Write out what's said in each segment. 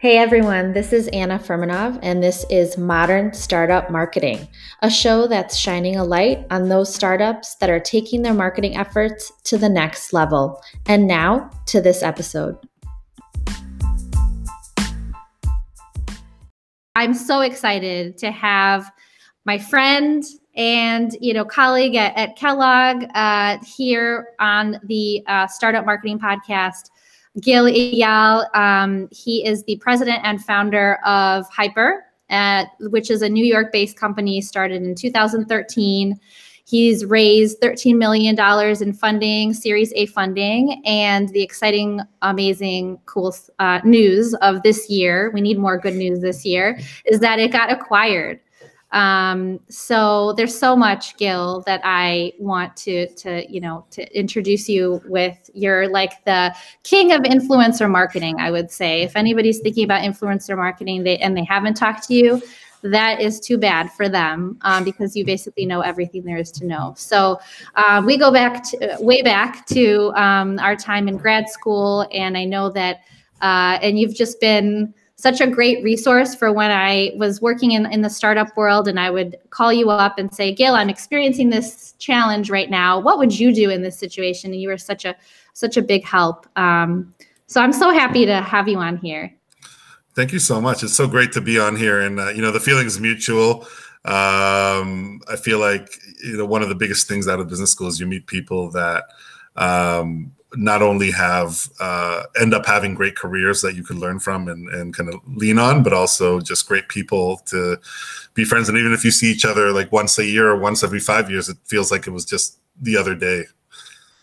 Hey everyone, this is Anna Furmanov, and this is Modern Startup Marketing, a show that's shining a light on those startups that are taking their marketing efforts to the next level. And now to this episode. I'm so excited to have my friend and you know colleague at, at Kellogg uh, here on the uh, Startup Marketing Podcast. Gil Eyal. Um, he is the president and founder of HYPR, at, which is a New York based company started in 2013. He's raised $13 million in funding, Series A funding. And the exciting, amazing, cool uh, news of this year, we need more good news this year, is that it got acquired. Um, so there's so much, Gil, that I want to to you know to introduce you with. You're like the king of influencer marketing, I would say. If anybody's thinking about influencer marketing, they and they haven't talked to you, that is too bad for them um, because you basically know everything there is to know. So uh, we go back to, way back to um, our time in grad school, and I know that, uh, and you've just been such a great resource for when I was working in, in the startup world and I would call you up and say, Gil, I'm experiencing this challenge right now. What would you do in this situation? And you were such a such a big help. Um, so I'm so happy to have you on here. Thank you so much. It's so great to be on here. And, uh, you know, the feeling is mutual. Um, I feel like, you know, one of the biggest things out of business school is you meet people that um, not only have uh, end up having great careers that you can learn from and, and kind of lean on, but also just great people to be friends. And even if you see each other like once a year or once every five years, it feels like it was just the other day.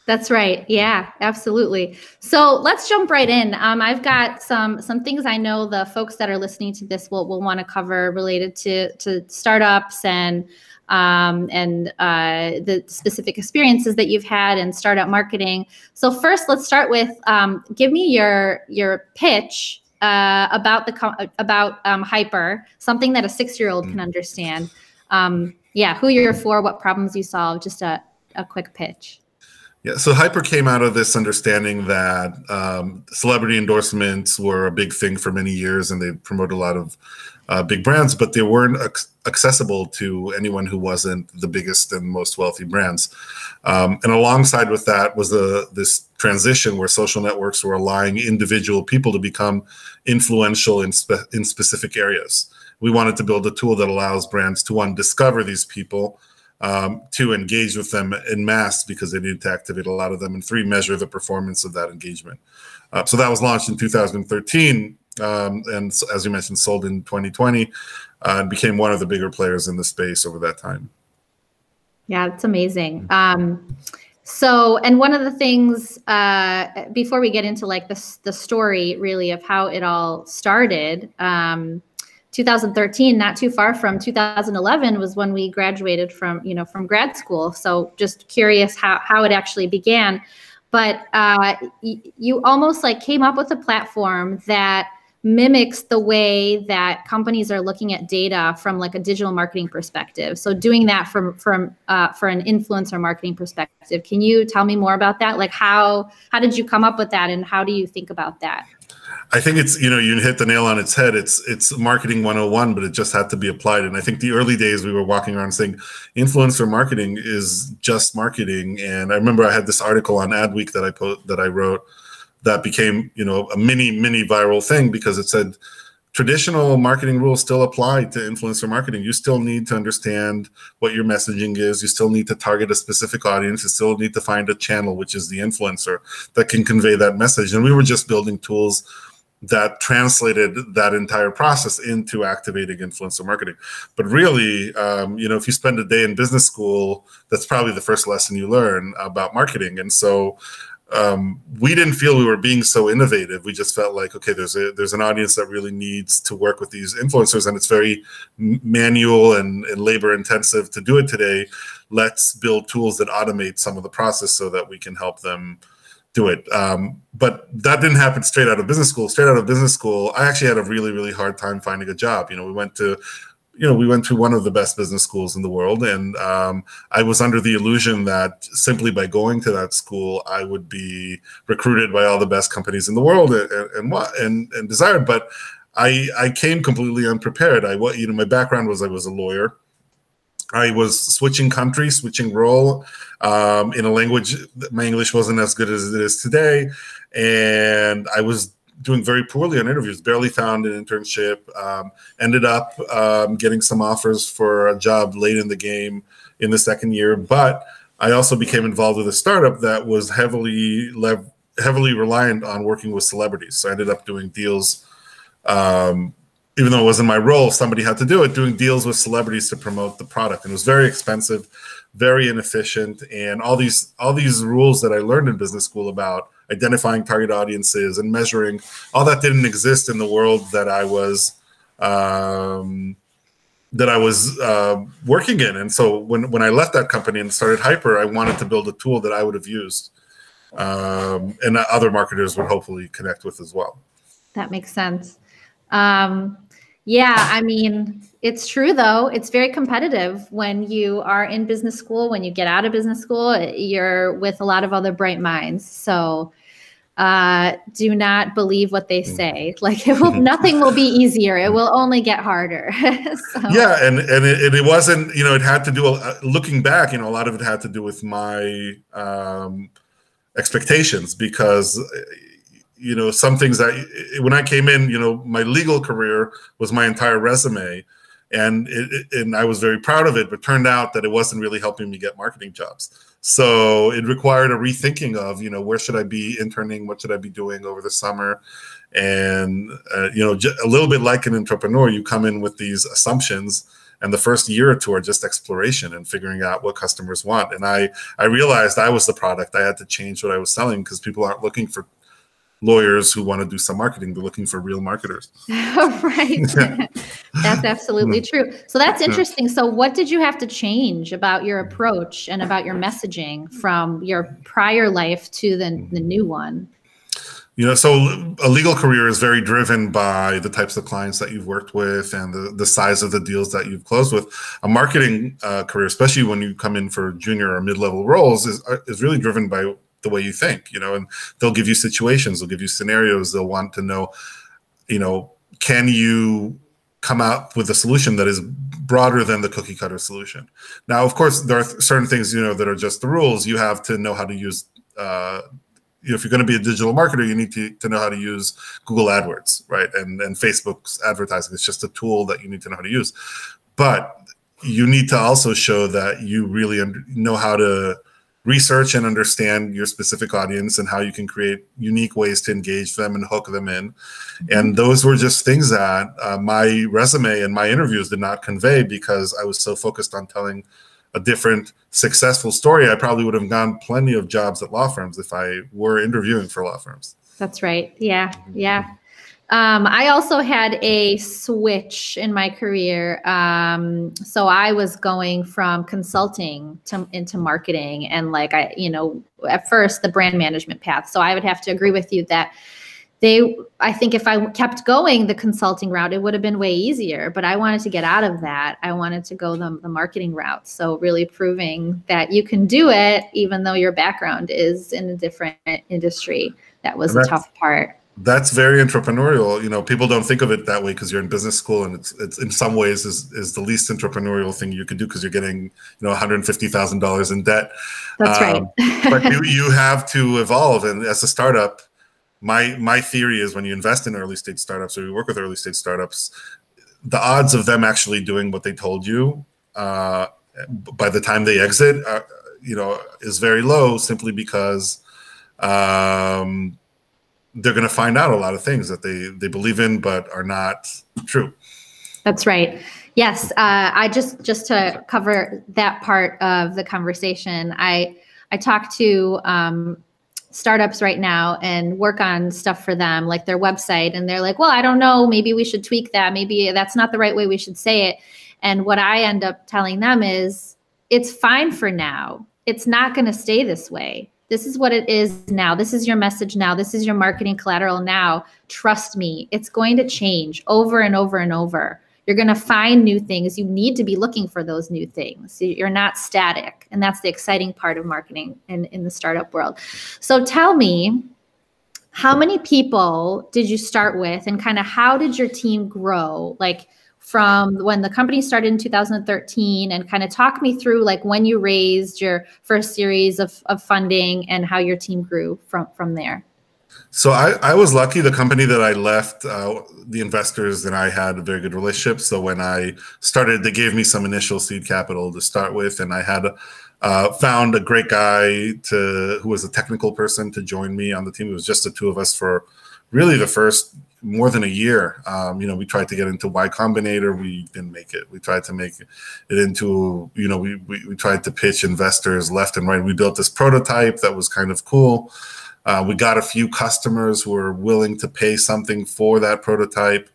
That's right. Yeah, absolutely. So let's jump right in. Um, I've got some some things I know the folks that are listening to this will will want to cover related to to startups and um, and uh, the specific experiences that you've had in startup marketing. So first, let's start with um, give me your your pitch uh, about the about um, HYPR, something that a six year old can mm. understand. Um, yeah, who you're for, what problems you solve. Just a a quick pitch. Yeah, so HYPR came out of this understanding that um, celebrity endorsements were a big thing for many years, and they promote a lot of uh, big brands, but they weren't ac- accessible to anyone who wasn't the biggest and most wealthy brands. Um, and alongside with that was the this transition where social networks were allowing individual people to become influential in spe- in specific areas. We wanted to build a tool that allows brands to one discover these people um, two, engage with them in mass because they needed to activate a lot of them, and three, measure the performance of that engagement. Uh, so that was launched in 2013, um, and as you mentioned, sold in 2020, uh, and became one of the bigger players in the space over that time. Yeah, it's amazing. Um, so, and one of the things uh, before we get into like the the story really of how it all started. Um, 2013 not too far from 2011 was when we graduated from you know from grad school so just curious how, how it actually began but uh, y- you almost like came up with a platform that mimics the way that companies are looking at data from like a digital marketing perspective so doing that from from uh, for an influencer marketing perspective can you tell me more about that like how how did you come up with that and how do you think about that I think it's you know you hit the nail on its head. It's it's marketing 101, but it just had to be applied. And I think the early days we were walking around saying influencer marketing is just marketing. And I remember I had this article on Adweek that I put that I wrote that became you know a mini mini viral thing because it said traditional marketing rules still apply to influencer marketing. You still need to understand what your messaging is. You still need to target a specific audience. You still need to find a channel, which is the influencer, that can convey that message. And we were just building tools that translated that entire process into activating influencer marketing. But really, um, you know, if you spend a day in business school, that's probably the first lesson you learn about marketing. And so um, we didn't feel we were being so innovative. We just felt like, okay, there's a there's an audience that really needs to work with these influencers, and it's very manual and, and labor intensive to do it today. Let's build tools that automate some of the process so that we can help them do it. Um, but that didn't happen straight out of business school. Straight out of business school, I actually had a really, really hard time finding a job. You know, we went to, you know, we went to one of the best business schools in the world, and um, I was under the illusion that simply by going to that school, I would be recruited by all the best companies in the world and and and, and desired. But I I came completely unprepared. I what you know my background was I was a lawyer. I was switching country, switching role um, in a language. My English wasn't as good as it is today, and I was doing very poorly on interviews. Barely found an internship. Um, ended up um, getting some offers for a job late in the game in the second year, but I also became involved with a startup that was heavily lev- heavily reliant on working with celebrities. So I ended up doing deals. Um, even though it wasn't my role, somebody had to do it, doing deals with celebrities to promote the product. And it was very expensive, very inefficient. And all these all these rules that I learned in business school about identifying target audiences and measuring, all that didn't exist in the world that I was um, that I was uh, working in. And so when when I left that company and started HYPR, I wanted to build a tool that I would have used um, and other marketers would hopefully connect with as well. That makes sense. Um, yeah, I mean, it's true though. It's very competitive when you are in business school. When you get out of business school, you're with a lot of other bright minds. So uh, do not believe what they mm. say. Like it will, nothing will be easier. It will only get harder. so. Yeah, and and it, and it, wasn't. You know, it had to do. Uh, looking back, you know, a lot of it had to do with my um, expectations because you know some things that when i came in you know my legal career was my entire resume. And it, and i was very proud of it but turned out that it wasn't really helping me get marketing jobs. So it required a rethinking of you know where should i be interning? What should i be doing over the summer? And uh, you know a little bit like an entrepreneur you come in with these assumptions and the first year or two are just exploration and figuring out what customers want. And i i realized i was the product. I had to change what i was selling because people aren't looking for lawyers who want to do some marketing. They're looking for real marketers. right. that's absolutely hmm. true. So that's interesting. So what did you have to change about your hmm. approach and about your messaging from your prior life to the, the hmm. new one? You know, so a legal career is very driven by the types of clients that you've worked with and the, the size of the deals that you've closed with. A marketing uh, career, especially when you come in for junior or mid-level roles, is, uh, is really driven by the way you think, you know, and they'll give you situations, they'll give you scenarios, they'll want to know, you know, can you come up with a solution that is broader than the cookie cutter solution. Now, of course, there are certain things, you know, that are just the rules. You have to know how to use, uh, you know, if you're going to be a digital marketer, you need to, to know how to use Google AdWords, right? And, and Facebook's advertising. It's just a tool that you need to know how to use. But you need to also show that you really know how to research and understand your specific audience and how you can create unique ways to engage them and hook them in. Mm-hmm. And those were just things that uh, my resume and my interviews did not convey because I was so focused on telling a different successful story. I probably would have gone plenty of jobs at law firms if I were interviewing for law firms. That's right. Yeah. Yeah. Um, I also had a switch in my career. Um, so I was going from consulting to into marketing and like I, you know, at first the brand management path. So I would have to agree with you that they I think if I kept going the consulting route, it would have been way easier. But I wanted to get out of that. I wanted to go the, the marketing route. So really proving that you can do it even though your background is in a different industry. That was a tough part that's very entrepreneurial. You know, people don't think of it that way because you're in business school, and it's it's in some ways is is the least entrepreneurial thing you could do because you're getting you know 150 thousand dollars in debt. That's um, right. but you you have to evolve, and as a startup, my my theory is when you invest in early stage startups or you work with early stage startups, the odds of them actually doing what they told you uh, by the time they exit, uh, you know, is very low simply because. Um, they're going to find out a lot of things that they they believe in but are not true. That's right. Yes uh, i just just to cover that part of the conversation i i talk to um, startups right now and work on stuff for them like their website and they're like well i don't know maybe we should tweak that maybe that's not the right way we should say it. And what i end up telling them is it's fine for now. It's not going to stay this way this is what it is now. This is your message now. This is your marketing collateral now. Trust me, it's going to change over and over and over. You're going to find new things. You need to be looking for those new things. You're not static. And that's the exciting part of marketing in, in the startup world. So tell me, how many people did you start with and kind of how did your team grow like from when the company started in 2013 and kind of talk me through like when you raised your first series of, of funding and how your team grew from from there so I, I was lucky. The company that I left, uh, the investors and I had a very good relationship. So when I started, they gave me some initial seed capital to start with, and I had uh, found a great guy to who was a technical person to join me on the team. It was just the two of us for really the first more than a year. Um, you know, we tried to get into Y Combinator, we didn't make it. We tried to make it into, you know, we, we, we tried to pitch investors left and right. We built this prototype that was kind of cool. Uh, we got a few customers who were willing to pay something for that prototype.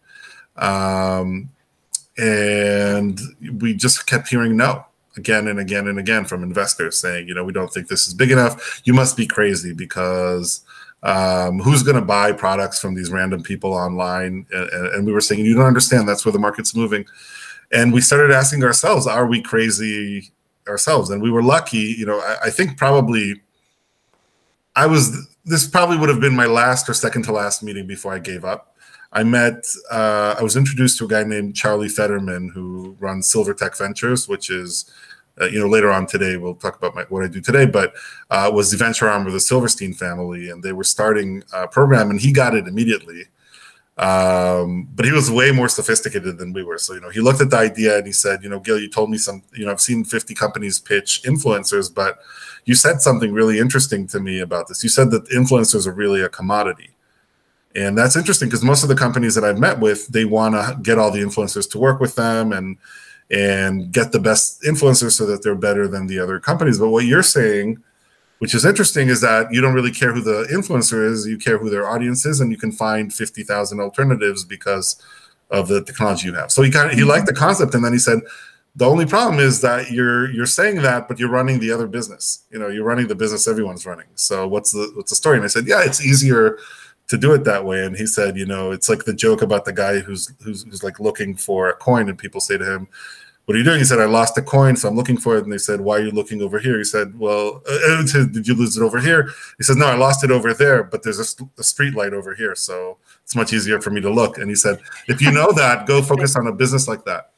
Um, and we just kept hearing no again and again and again from investors saying, you know, we don't think this is big enough. You must be crazy because um, who's going to buy products from these random people online? And, and, we were saying, you don't understand. That's where the market's moving. And we started asking ourselves, are we crazy ourselves? And we were lucky. You know, I, I think probably I was this probably would have been my last or second to last meeting before I gave up. I met, uh, I was introduced to a guy named Charlie Federman who runs SilverTech Ventures, which is, uh, you know, later on today we'll talk about my, what I do today, but uh, was the venture arm of the Silverstein family, and they were starting a program, and he got it immediately. Um, but he was way more sophisticated than we were. So, you know, he looked at the idea and he said, you know, Gil, you told me some, you know, I've seen 50 companies pitch influencers, but you said something really interesting to me about this. You said that influencers are really a commodity. And that's interesting because most of the companies that I've met with, they want to get all the influencers to work with them and and get the best influencers so that they're better than the other companies. But what you're saying which is interesting is that you don't really care who the influencer is. You care who their audience is and you can find 50000 alternatives because of the technology you have. So he kind of he liked the concept and then he said the only problem is that you're you're saying that but you're running the other business. You know you're running the business everyone's running. So what's the what's the story? And i said yeah it's easier to do it that way. And he said you know it's like the joke about the guy who's who's, who's like looking for a coin and people say to him what are you doing? He said, I lost a coin, so I'm looking for it. And they said, why are you looking over here? He said, well, uh, uh did you lose it over here? He says, no, I lost it over there, but there's a, a street light over here. So it's much easier for me to look. And he said, if you know that, go focus on a business like that.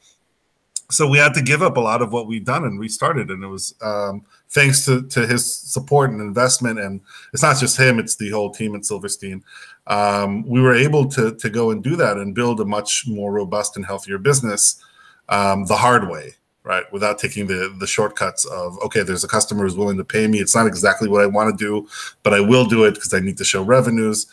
So we had to give up a lot of what we'd done and restarted. And it was um, thanks to, to his support and investment. And it's not just him, it's the whole team at Silverstein. Um, we were able to, to go and do that and build a much more robust and healthier business um, the hard way, right? Without taking the the shortcuts of okay, there's a customer who's willing to pay me. It's not exactly what I want to do, but I will do it because I need to show revenues.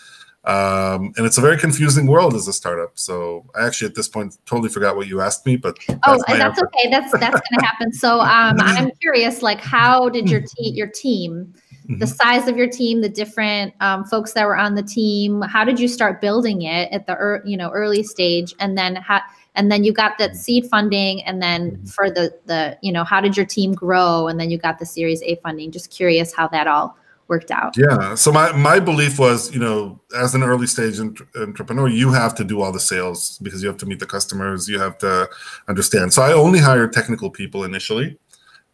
Um, and it's a very confusing world as a startup. So I actually at this point totally forgot what you asked me, but oh, that's, that's okay. That's that's going to happen. So um, I'm curious, like, how did your te- your team? Mm-hmm. the size of your team, the different um, folks that were on the team. How did you start building it at the er, you know early stage, and then how and then you got that mm-hmm. seed funding and then mm-hmm. for the the you know how did your team grow and then you got the series a funding just curious how that all worked out yeah so my my belief was you know as an early stage entrepreneur you have to do all the sales because you have to meet the customers you have to understand so i only hired technical people initially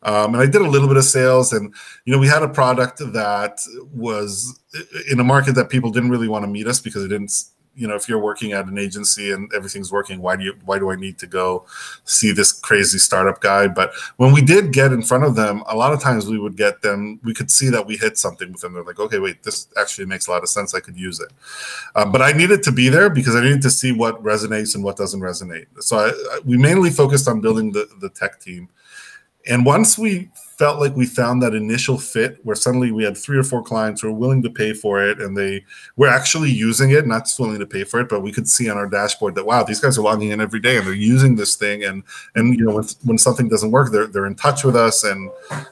um, and I did a little bit of sales, and you know, we had a product that was in a market that people didn't really want to meet us because it didn't you know if you're working at an agency and everything's working why do you why do i need to go see this crazy startup guy? But when we did get in front of them a lot of times we would get them we could see that we hit something with them. They're like okay wait this actually makes a lot of sense. I could use it. Um, but i needed to be there because i needed to see what resonates and what doesn't resonate. So I, I, we mainly focused on building the, the tech team and once we felt like we found that initial fit where suddenly we had three or four clients who were willing to pay for it and they were actually using it, not just willing to pay for it, but we could see on our dashboard that wow, these guys are logging in every day and they're using this thing. And and you know, when, when something doesn't work, they're they're in touch with us and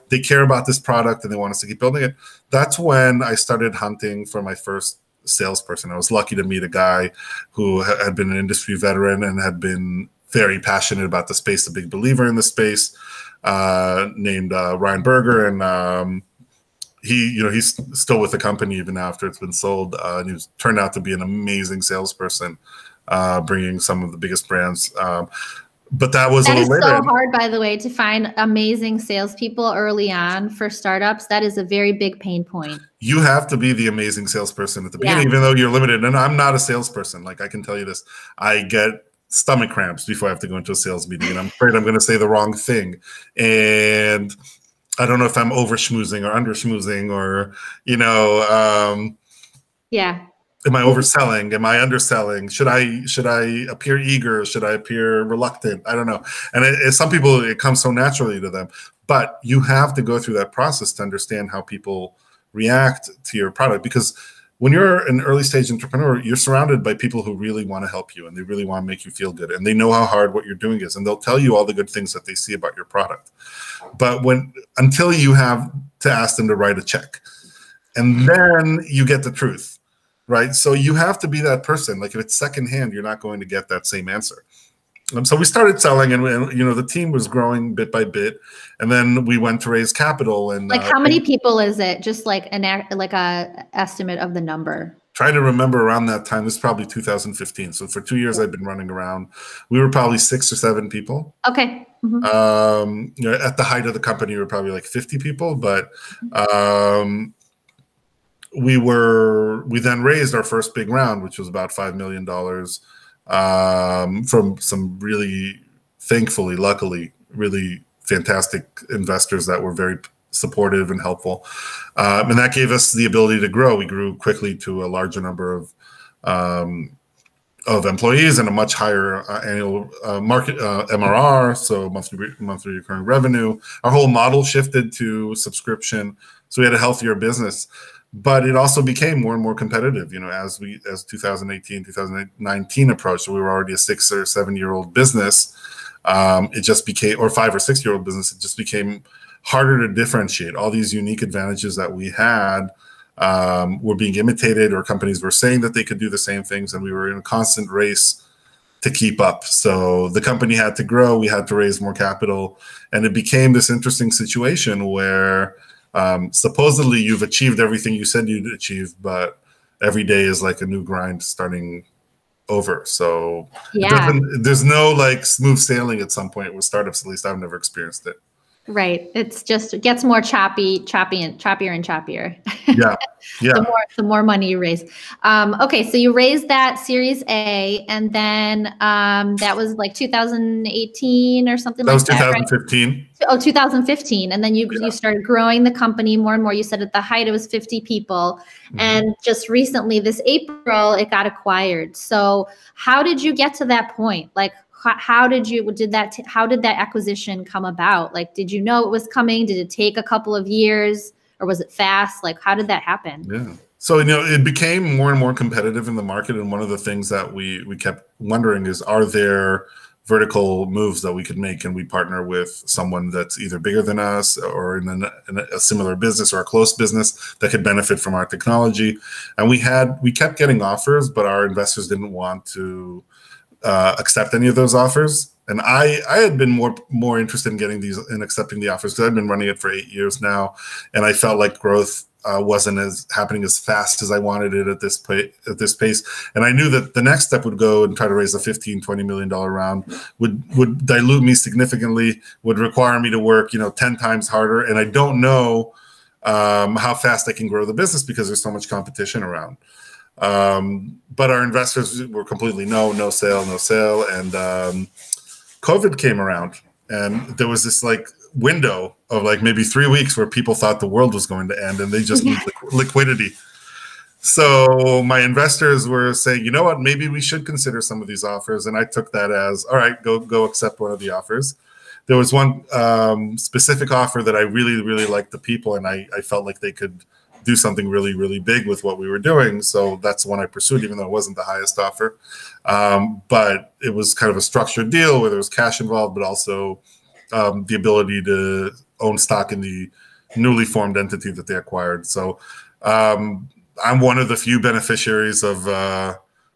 they care about this product and they want us to keep building it. That's when I started hunting for my first salesperson. I was lucky to meet a guy who had been an industry veteran and had been very passionate about the space, a big believer in the space uh, named uh, Ryan Berger, and um, he, you know, he's still with the company even after it's been sold. Uh, and he's turned out to be an amazing salesperson, uh, bringing some of the biggest brands. Um, but that was That a is little so hard, by the way, to find amazing salespeople early on for startups. That is a very big pain point. you have to be the amazing salesperson at the Yeah. beginning, even though you're limited. And I'm not a salesperson. Like I can tell you this, I get stomach cramps before I have to go into a sales meeting, and I'm afraid I'm going to say the wrong thing. And I don't know if I'm over schmoozing or under schmoozing, or you know, um, Yeah. am I overselling? Am I underselling? Should I should I appear eager? Should I appear reluctant? I don't know. And it, it- some people, it comes so naturally to them. But you have to go through that process to understand how people react to your product because when you're an early stage entrepreneur, you're surrounded by people who really want to help you and they really want to make you feel good and they know how hard what you're doing is and they'll tell you all the good things that they see about your product. But when until you have to ask them to write a check, and then you get the truth, right? So you have to be that person. Like if it's secondhand, you're not going to get that same answer. Um, so we started selling, and, and you know the team was growing bit by bit, and then we went to raise capital and Like uh, how many people is it? Just like an like a estimate of the number. trying to remember around that time. This is probably 2015. So for two years, I've been running around. We were probably six or seven people. Okay. Mhm. Um, you know, at the height of the company, we were probably like 50 people, but um, we were we then raised our first big round, which was about five million dollars um, from some really, thankfully, luckily, really fantastic investors that were very supportive and helpful, um, and that gave us the ability to grow. We grew quickly to a larger number of um, of employees and a much higher uh, annual uh, market uh, MRR, so monthly monthly recurring revenue. Our whole model shifted to subscription, so we had a healthier business. But it also became more and more competitive. You know, as we as 2018, 2019 approached, so we were already a six or seven year old business. Um, it just became, or five or six year old business. It just became harder to differentiate. All these unique advantages that we had um, were being imitated, or companies were saying that they could do the same things, and we were in a constant race to keep up. So the company had to grow, we had to raise more capital, and it became this interesting situation where um, supposedly you've achieved everything you said you'd achieve, but every day is like a new grind starting over. So Yeah. there's no like smooth sailing at some point with startups. At least I've never experienced it. Right. It's just it gets more choppy, choppy and choppier and choppier. Yeah, yeah. the more the more money you raise. Um, okay, so you raised that Series A, and then um, that was like 2018 or something That was like that, right? 2015. Oh, 2015, and then you Yeah. you started growing the company more and more. You said at the height it was 50 people, Mhm. and just recently, this April, it got acquired. So, how did you get to that point? Like, how, did you did that? How did that acquisition come about? Like, did you know it was coming? Did it take a couple of years, or was it fast? Like, how did that happen? Yeah. So you know, it became more and more competitive in the market, and one of the things that we we kept wondering is, are there vertical moves that we could make? and we partner with someone that's either bigger than us or in, an, in a similar business or a close business that could benefit from our technology? And we had we kept getting offers, but our investors didn't want to uh, accept any of those offers. And I I had been more more interested in getting these in accepting the offers because I've been running it for eight years now, and I felt like growth uh, wasn't as happening as fast as I wanted it at this at this pace. And I knew that the next step would go and try to raise a 15, 20 million dollar round would would dilute me significantly, would require me to work, you know, 10 times harder. And I don't know um, how fast I can grow the business because there's so much competition around. Um, but our investors were completely no, no sale, no sale. And um, COVID came around and there was this like window of like maybe three weeks where people thought the world was going to end and they just need liqu- liquidity. So my investors were saying, you know what, maybe we should consider some of these offers, and I took that as all right, go go accept one of the offers. There was one um, specific offer that I really really liked the people, and I I felt like they could do something really really big with what we were doing. So that's the one I pursued, even though it wasn't the highest offer. Um, but it was kind of a structured deal where there was cash involved, but also um, the ability to own stock in the newly formed entity that they acquired. So um, I'm one of the few beneficiaries of uh,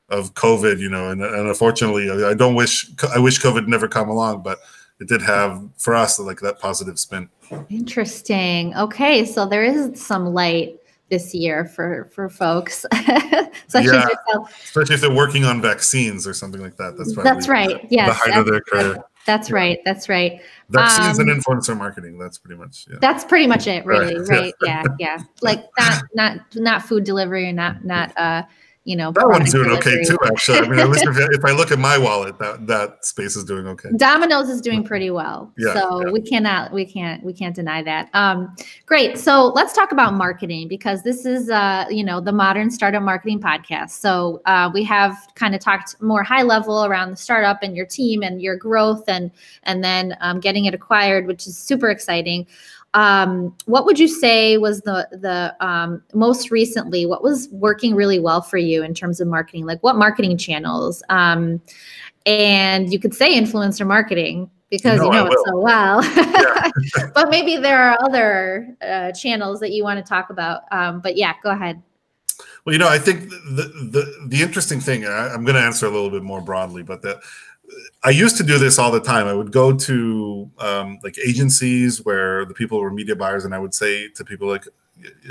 of COVID, you know, and, and unfortunately, I don't wish I wish COVID never come along, but it did have for us like that positive spin. Interesting. Okay, so there is some light this year for for folks, such Yeah. as yourself. Especially if they're working on vaccines or something like that. That's probably That's right. Yes. the height of their that's- career. That's right. That's right. Vaccines Um, and influencer marketing. That's pretty much yeah. That's pretty much it, really. Right. Right? Yeah, yeah. Like not not not food delivery and not not uh you know. That one's doing okay too, actually. I mean, at least if, if I look at my wallet, that that space is doing okay. Domino's is doing pretty well. Yeah, so yeah. we cannot we can't we can't deny that. Um great. So let's talk about marketing because this is uh you know the modern startup marketing podcast. So uh we have kind of talked more high level around the startup and your team and your growth and and then um, getting it acquired, which is super exciting. Um, what would you say was the the um, most recently? What was working really well for you in terms of marketing? Like what marketing channels? Um, and you could say influencer marketing because No, you I know it will. so well. but maybe there are other uh, channels that you want to talk about. Um, but yeah, go ahead. Well, you know, I think the the the interesting thing, I, I'm going to answer a little bit more broadly, but that I used to do this all the time. I would go to um, like agencies where the people were media buyers, and I would say to people like,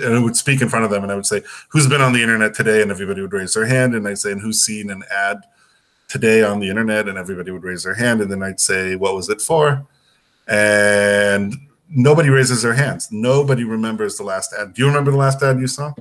and I would speak in front of them, and I would say, "Who's been on the internet today?" And everybody would raise their hand, and I'd say, "And who's seen an ad today on the internet?" And everybody would raise their hand, and then I'd say, "What was it for?" And nobody raises their hands. Nobody remembers the last ad. Do you remember the last ad you saw?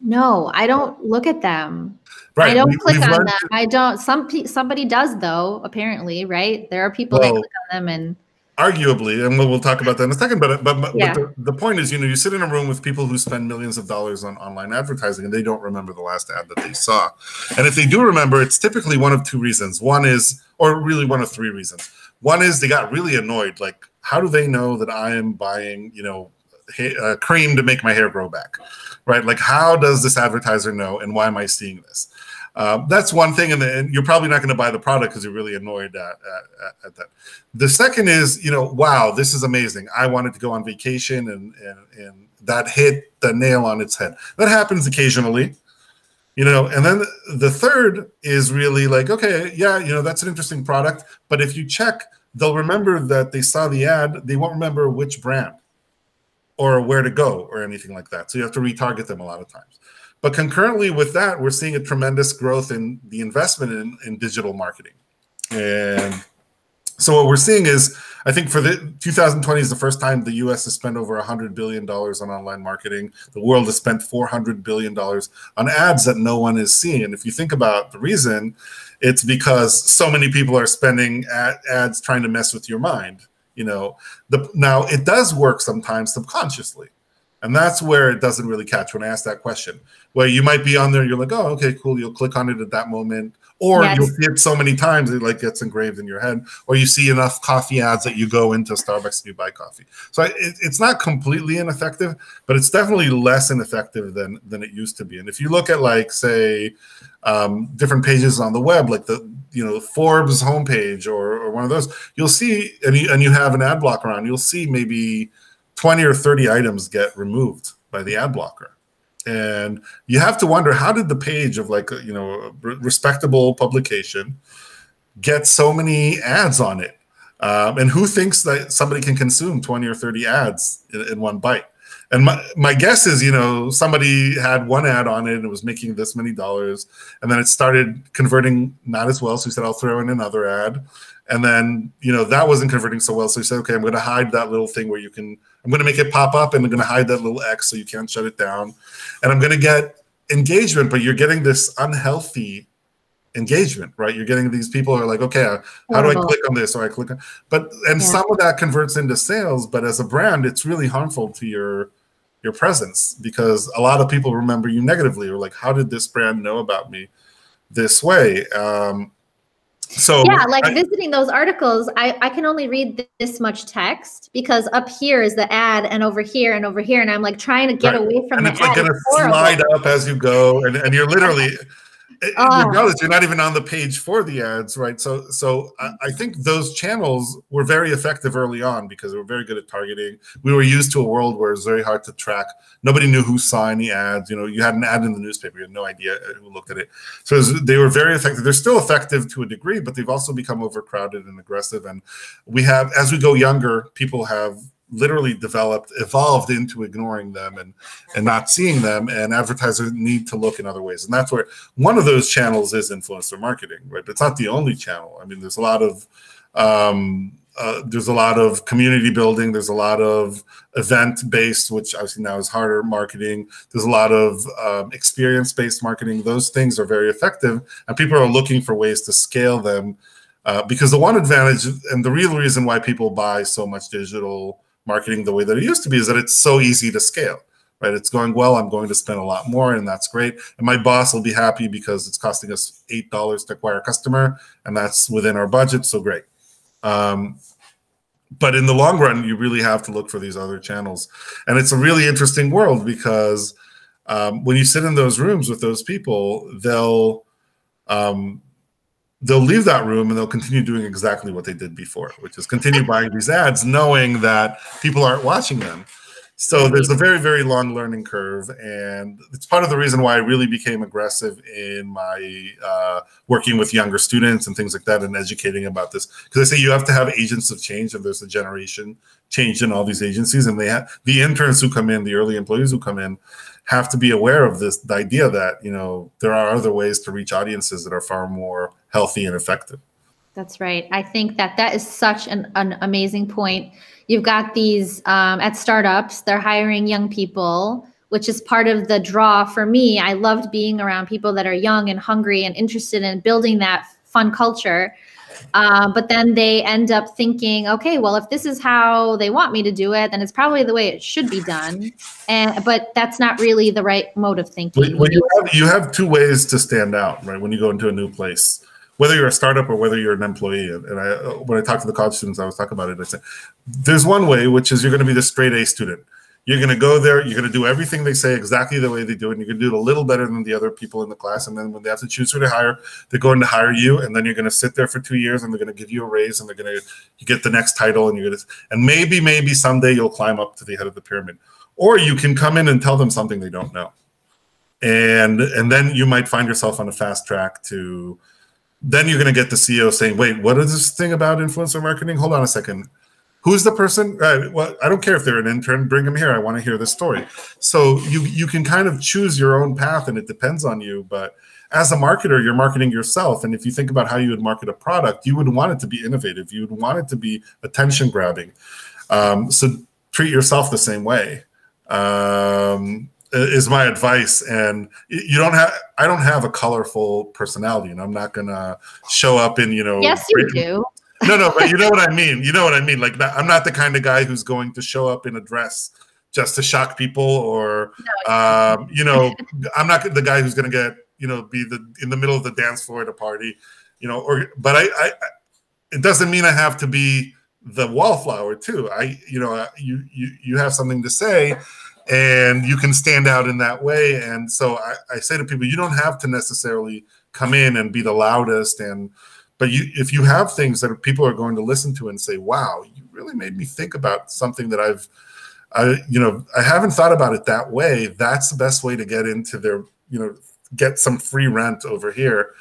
No, I don't look at them. I don't we- click on them. I don't. Some pe- somebody does though. Apparently, right? There are people that click on them, and arguably, and we'll, we'll talk about that in a second. But but, but Yeah. the, the point is, you know, you sit in a room with people who spend millions of dollars on online advertising, and they don't remember the last ad that they saw. And if they do remember, it's typically one of two reasons. One is, or really one of three reasons. One is they got really annoyed. Like, how do they know that I am buying, you know, uh, cream to make my hair grow back? Right? Like, how does this advertiser know, and why am I seeing this? Um, that's one thing, and, and you're probably not going to buy the product because you're really annoyed at, at, at, at that. The second is, you know, wow, this is amazing. I wanted to go on vacation, and and and that hit the nail on its head. That happens occasionally, you know. And then the third is really like, okay, yeah, you know, that's an interesting product, but if you check, they'll remember that they saw the ad. They won't remember which brand or where to go or anything like that. So you have to retarget them a lot of times. But concurrently with that, we're seeing a tremendous growth in the investment in, in digital marketing. And so what we're seeing is, I think for the 2020 is the first time the U.S. has spent over 100 billion dollars on online marketing. The world has spent 400 billion dollars on ads that no one is seeing. And if you think about the reason, it's because so many people are spending ad, ads trying to mess with your mind. You know, the now it does work sometimes subconsciously. And that's where it doesn't really catch when I ask that question. Where you might be on there, you're like, oh, okay, cool. You'll click on it at that moment. Or Yes. you'll see it so many times it like gets engraved in your head. Or you see enough coffee ads that you go into Starbucks and you buy coffee. So it, it's not completely ineffective, but it's definitely less ineffective than than it used to be. And if you look at like say um, different pages on the web, like the you know Forbes homepage or, or one of those, you'll see and you, and you have an ad blocker on, you'll see maybe 20 or 30 items get removed by the ad blocker. And you have to wonder how did the page of like you know respectable publication get so many ads on it? Um, and who thinks that somebody can consume 20 or 30 ads in, in one bite and my, my guess is you know somebody had one ad on it and it was making this many dollars. And then it started converting not as well. So he said i'll throw in another ad. And then you know that wasn't converting so well. So he said okay i'm going to hide that little thing where you can i'm going to make it pop up and i'm going to hide that little x so you can't shut it down. And i'm going to get engagement but you're getting this unhealthy engagement right? You're getting these people who are like okay how do i click on this? Or i click on but and Yeah. some of that converts into sales but as a brand it's really harmful to your your presence because a lot of people remember you negatively or like how did this brand know about me this way um so yeah, like I- visiting those articles, I, I can only read this much text because up here is the ad and over here and over here. And I'm like trying to get Right. away from and the it's like to slide up as you go and, and you're literally Oh. regardless you're not even on the page for the ads right? So so I, I mm-hmm. think those channels were very effective early on because they were very good at targeting. We were used to a world where it's very hard to track. Nobody knew who saw any ads. You know you had an ad in the newspaper. You had no idea uh, who looked at it. So it was- they were very effective. They're still effective to a degree but they've also become overcrowded and aggressive. And we have as we go younger people have literally developed evolved into ignoring them and and not seeing them and advertisers need to look in other ways and that's where one of those channels is influencer marketing right but it's not the only channel i mean there's a lot of Um, uh, there's a lot of community building. There's a lot of event based, which obviously now is harder marketing. There's a lot of um, experience based marketing. Those things are very effective, and people are looking for ways to scale them. Uh, because the one advantage and the real reason why people buy so much digital marketing the way that it used to be is that it's so easy to scale right? It's going well i'm going to spend a lot more and that's great. And my boss will be happy because it's costing us eight dollars to acquire a customer and that's within our budget so great. Um, but in the long run, you really have to look for these other channels. And it's a really interesting world because um, when you sit in those rooms with those people, they'll um, they'll leave that room and they'll continue doing exactly what they did before, which is continue buying these ads, knowing that people aren't watching them. So there's a very, very long learning curve, and it's part of the reason why I really became aggressive in my uh, working with younger students and things like that, and educating about this. Because I say you have to have agents of change, and there's a generation change in all these agencies, and they have the interns who come in, the early employees who come in, have to be aware of this the idea that you know there are other ways to reach audiences that are far more healthy and effective. That's right. I think that that is such an, an amazing point You've got these um, at startups, they're hiring young people, which is part of the draw for me. I loved being around people that are young and hungry and interested in building that fun culture. Uh, but then they end up thinking, okay, well, if this is how they want me to do it, then it's probably the way it should be done. And but that's not really the right mode of thinking. When you have, you have two ways to stand out, right? When you go into a new place, whether you're a startup or whether you're an employee. And I, when I talk to the college students, I was talking about it. I said, there's one way, which is you're going to be the straight A student. You're going to go there. You're going to do everything they say exactly the way they do it. And you're going to do it a little better than the other people in the class. And then when they have to choose who to hire, they're going to hire you. And then you're going to sit there for two years and they're going to give you a raise and they're going to you get the next title and you're going to and maybe maybe someday you'll climb up to the head of the pyramid. Or you can come in and tell them something they don't know. And and then you might find yourself on a fast track to then you're going to get the CEO saying, "Wait, what is this thing about influencer marketing? Hold on a second. Who's the person? Uh, well, I don't care if they're an intern. Bring them here. I want to hear the story." So you you can kind of choose your own path, and it depends on you. But as a marketer, you're marketing yourself, and if you think about how you would market a product, you would want it to be innovative. You would want it to be attention grabbing. Um, so treat yourself the same way. Um, is my advice and you don't have i don't have a colorful personality and i'm not gonna show up in you know yes you do no no but you know what i mean. You know what i mean. Like i'm not the kind of guy who's going to show up in a dress just to shock people or no, um, you know i'm not the guy who's gonna get you know be the in the middle of the dance floor at a party you know or but i i it doesn't mean i have to be the wallflower too. I you know you you you have something to say and you can stand out in that way. And so I, I, say to people, you don't have to necessarily come in and be the loudest and but you if you have things that people are going to listen to and say, wow, you really made me think about something that I've I you know, I haven't thought about it that way. That's the best way to get into their, you know, get some free rent over here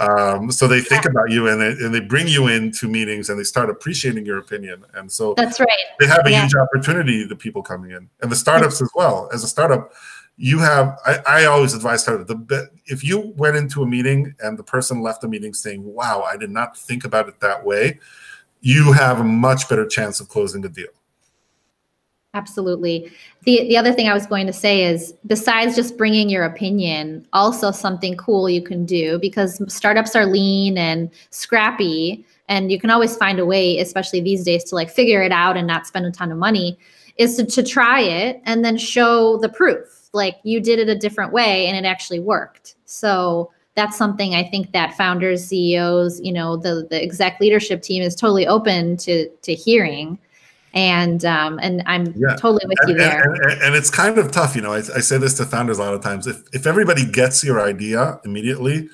um, so they think yeah. about you and they, and they bring you into meetings and they start appreciating your opinion. And so that's right. They have a yeah. huge opportunity, the people coming in and the startups as well. As a startup, you have, I, I always advise startup the if you went into a meeting and the person left the meeting saying, wow, I did not think about it that way, you have a much better chance of closing the deal. Absolutely. The the other thing I was going to say is besides just bringing your opinion, also something cool you can do because startups are lean and scrappy and you can always find a way, especially these days to like figure it out and not spend a ton of money is to, to try it and then show the proof. Like you did it a different way and it actually worked. So that's something I think that founders, CEOs, you know, the the exec leadership team is totally open to to hearing and um, and I'm yeah. totally with and, you there. And, and, and, it's kind of tough, you know. I, I, say this to founders a lot of times. If if everybody gets your idea immediately,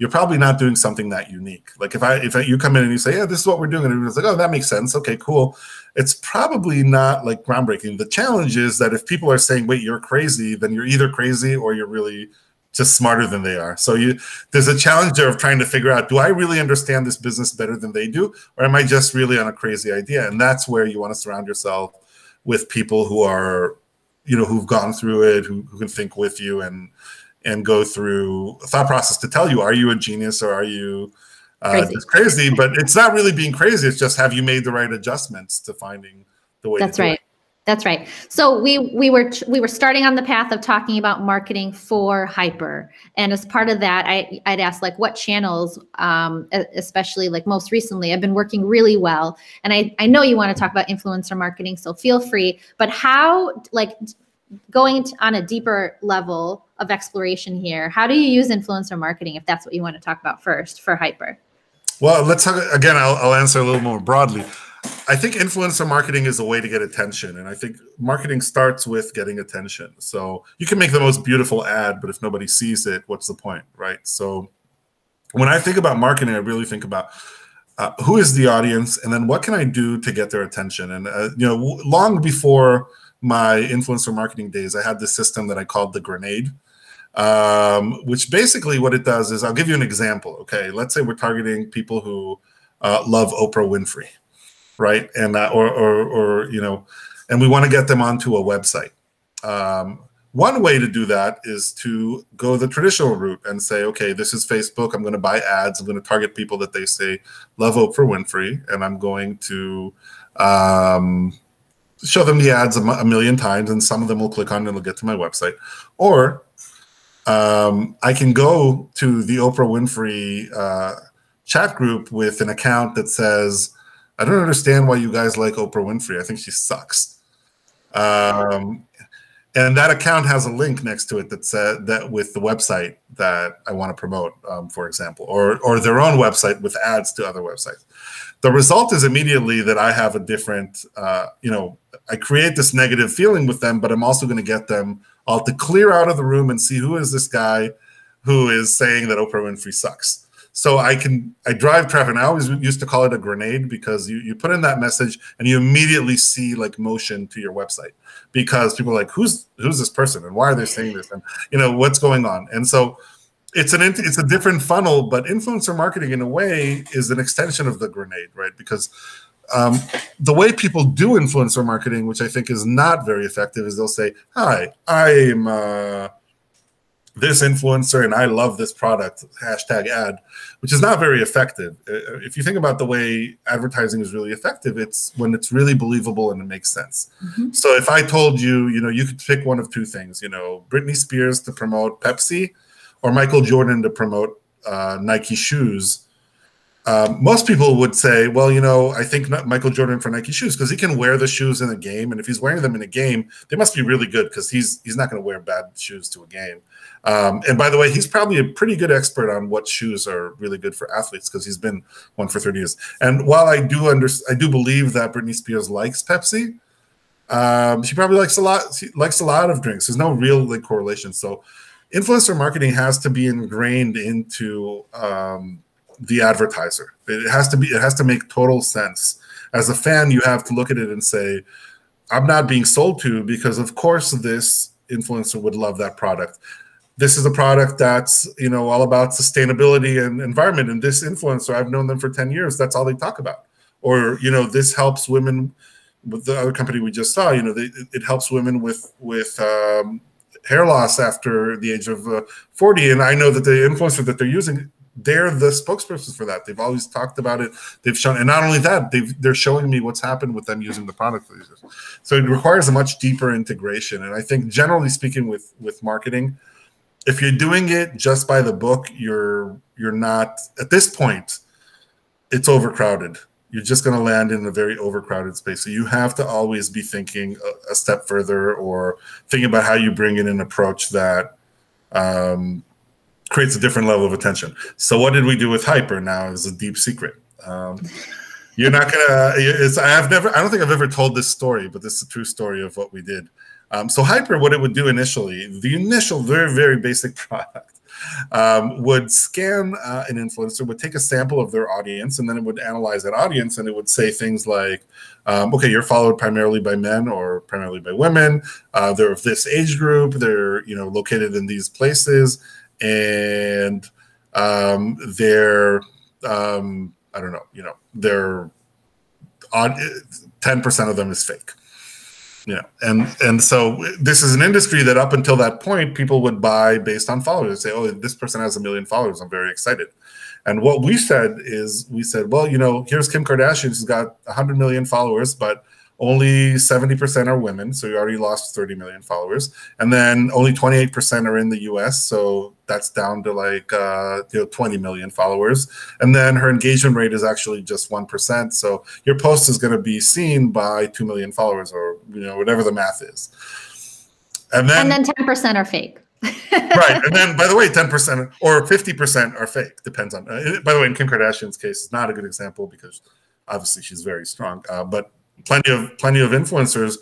you're probably not doing something that unique. Like if I if you come in and you say, yeah, this is what we're doing, and everyone's like, oh, that makes sense. Okay, cool. It's probably not like groundbreaking. The challenge is that if people are saying, wait, you're crazy, then you're either crazy or you're really just smarter than they are. So you there's a challenge there of trying to figure out do I really understand this business better than they do or am I just really on a crazy idea? And that's where you want to surround yourself with people who are you know who've gone through it, who, who can think with you and and go through a thought process to tell you are you a genius or are you uh, Crazy. it's crazy, but it's not really being crazy. It's just have you made the right adjustments to finding the way. That's it. right. That's right. So we we were we were starting on the path of talking about marketing for HYPR, and as part of that, I I'd ask like what channels, um, especially like most recently, I've been working really well. And I I know you want to talk about influencer marketing, so feel free. But how like going on a deeper level of exploration here? How do you use influencer marketing if that's what you want to talk about first for HYPR? Well, let's talk again. I'll, I'll answer a little more broadly. I think influencer marketing is a way to get attention, and I think marketing starts with getting attention. So you can make the most beautiful ad, but if nobody sees it, what's the point, right? So when I think about marketing, I really think about uh, who is the audience, and then what can I do to get their attention. And uh, you know, long before my influencer marketing days, I had this system that I called the grenade um, which basically what it does is I'll give you an example. Okay, let's say we're targeting people who uh, love Oprah Winfrey, right? And uh, or, or or you know, and we want to get them onto a website. Um, one way to do that is to go the traditional route and say, okay, this is Facebook. I'm going to buy ads. I'm going to target people that they say love Oprah Winfrey, and I'm going to um, show them the ads a, million times, and some of them will click on and they'll get to my website. Or um, I can go to the Oprah Winfrey uh, chat group with an account that says, I don't understand why you guys like Oprah Winfrey. I think she sucks. Um, and that account has a link next to it that said that with the website that I want to promote, um, for example, or or their own website with ads to other websites. The result is immediately that I have a different, uh, you know, I create this negative feeling with them, but I'm also going to get them all to clear out of the room and see who is this guy who is saying that Oprah Winfrey sucks. So I can I drive traffic. And I always used to call it a grenade because you, you put in that message and you immediately see like motion to your website because people are like who's who's this person and why are they saying this and you know what's going on and so it's an it's a different funnel but influencer marketing in a way is an extension of the grenade right? Because um, the way people do influencer marketing which i think is not very effective is they'll say hi i'm uh, this influencer and i love this product hashtag ad which is not very effective. Uh, if you think about the way advertising is really effective it's when it's really believable and it makes sense. Mhm. so if I told you, you know, you could pick one of two things, you know, Britney Spears to promote Pepsi or Michael Jordan to promote uh, Nike shoes, um, most people would say, well, you know, I think Michael Jordan for Nike shoes because he can wear the shoes in a game, and if he's wearing them in a game, they must be really good because he's he's not going to wear bad shoes to a game. Um, and by the way, he's probably a pretty good expert on what shoes are really good for athletes because he's been one for 30 years. And while I do under, I do believe that Britney Spears likes Pepsi, um, she probably likes a lot she likes a lot of drinks. There's no real like correlation. So influencer marketing has to be ingrained into um, the advertiser. It has to be it has to make total sense. As a fan, you have to look at it and say, I'm not being sold to because of course this influencer would love that product. This is a product that's you know all about sustainability and environment. And this influencer, I've known them for 10 years. That's all they talk about. Or you know, this helps women with the other company we just saw, you know, they, it helps women with with um, hair loss after the age of uh, 40. And I know that the influencer that they're using, they're the spokespersons for that. They've always talked about it. They've shown, and not only that, they've they're showing me what's happened with them using the product. So it requires a much deeper integration. And I think, generally speaking, with with marketing, if you're doing it just by the book, you're you're not at this point. It's overcrowded you're just going to land in a very overcrowded space. So you have to always be thinking a, a step further or thinking about how you bring in an approach that um, creates a different level of attention. So what did we do with HYPR now is a deep secret. Um, you're not gonna. It's, I have never. I don't think I've ever told this story, but this is a true story of what we did. Um, so HYPR, what it would do initially, the initial very very basic product um, would scan uh, an influencer, would take a sample of their audience, and then it would analyze that audience, and it would say things like, um, "Okay, you're followed primarily by men or primarily by women. Uh, they're of this age group. They're you know located in these places, and um, they're um, I don't know, you know, they're on ten percent of them is fake." Know and and so this is an industry that up until that point people would buy based on followers say oh this person has a million followers. I'm very excited. And what we said is, we said, well, you know, here's Kim Kardashian, She's got 100 million followers, but only 70% are women. So you already lost 30 million followers. And then only 28% are in the US. So that's down to like, uh, you know, 20 million followers. And then her engagement rate is actually just 1%. So your post is going to be seen by 2 million followers or, you know, whatever the math is. And then, and then 10% are fake. right. And then, by the way, 10% or 50% are fake. Depends on, uh, by the way, in Kim Kardashian's case, it's not a good example because obviously she's very strong. Uh, but plenty of plenty of influencers.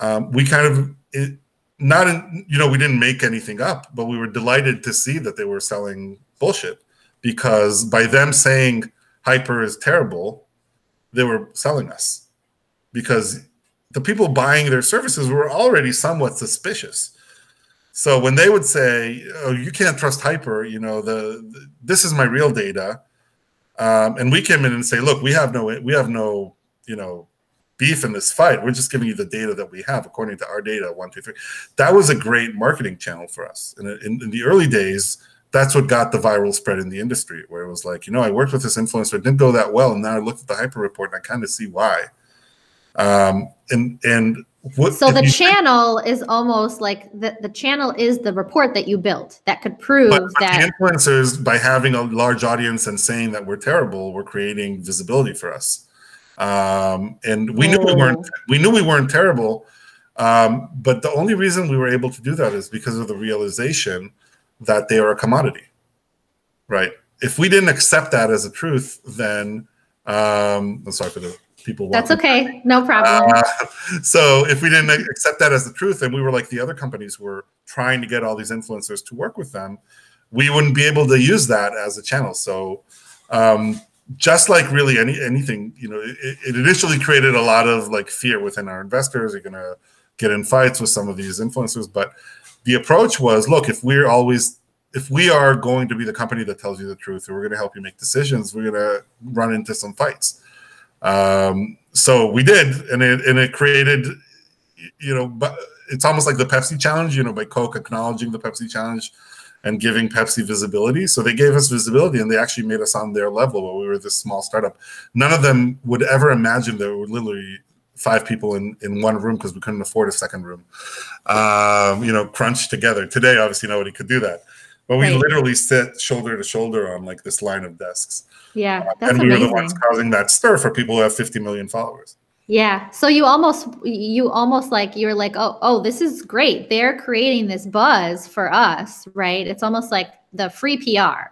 Um, we kind of it, not in, you know we didn't make anything up, but we were delighted to see that they were selling bullshit because by them saying HYPR is terrible, they were selling us because the people buying their services were already somewhat suspicious. So when they would say, "Oh, you can't trust HYPR," you know, the, the this is my real data, um, and we came in and say, "Look, we have no, we have no, you know, beef in this fight. We're just giving you the data that we have according to our data. One, two, three. That was a great marketing channel for us. And in, in, the early days, that's what got the viral spread in the industry, where it was like, you know, I worked with this influencer, it didn't go that well, and now I looked at the HYPR report and I kind of see why. Um, and and what, so the channel is almost like the, the channel is the report that you built that could prove but, but that influencers by having a large audience and saying that we're terrible, we're creating visibility for us. Um, and we knew we weren't oh. we knew we weren't terrible. Um, but the only reason we were able to do that is because of the realization that they are a commodity, right? If we didn't accept that as a truth, then um, I'm sorry for the people. That's okay, no problem. Uh, so if we didn't accept that as the truth, and we were like the other companies were trying to get all these influencers to work with them, we wouldn't be able to use that as a channel. So um, just like really any anything, you know, it, it, initially created a lot of like fear within our investors. You're gonna get in fights with some of these influencers, but the approach was, look, if we're always if we are going to be the company that tells you the truth, or we're going to help you make decisions, we're going to run into some fights. Um, so we did, and it and it created, you know, but it's almost like the Pepsi challenge, you know, by Coke acknowledging the Pepsi challenge and giving Pepsi visibility. So they gave us visibility and they actually made us on their level where we were this small startup. None of them would ever imagine there were literally five people in, in one room because we couldn't afford a second room, um, you know, crunched together. Today, obviously, nobody could do that. But we right. literally sit shoulder to shoulder on like this line of desks. Yeah, that's and we amazing. were the ones causing that stir for people who have 50 million followers. Yeah. So you almost you almost like you're like, oh, oh, this is great. They're creating this buzz for us, right? It's almost like the free PR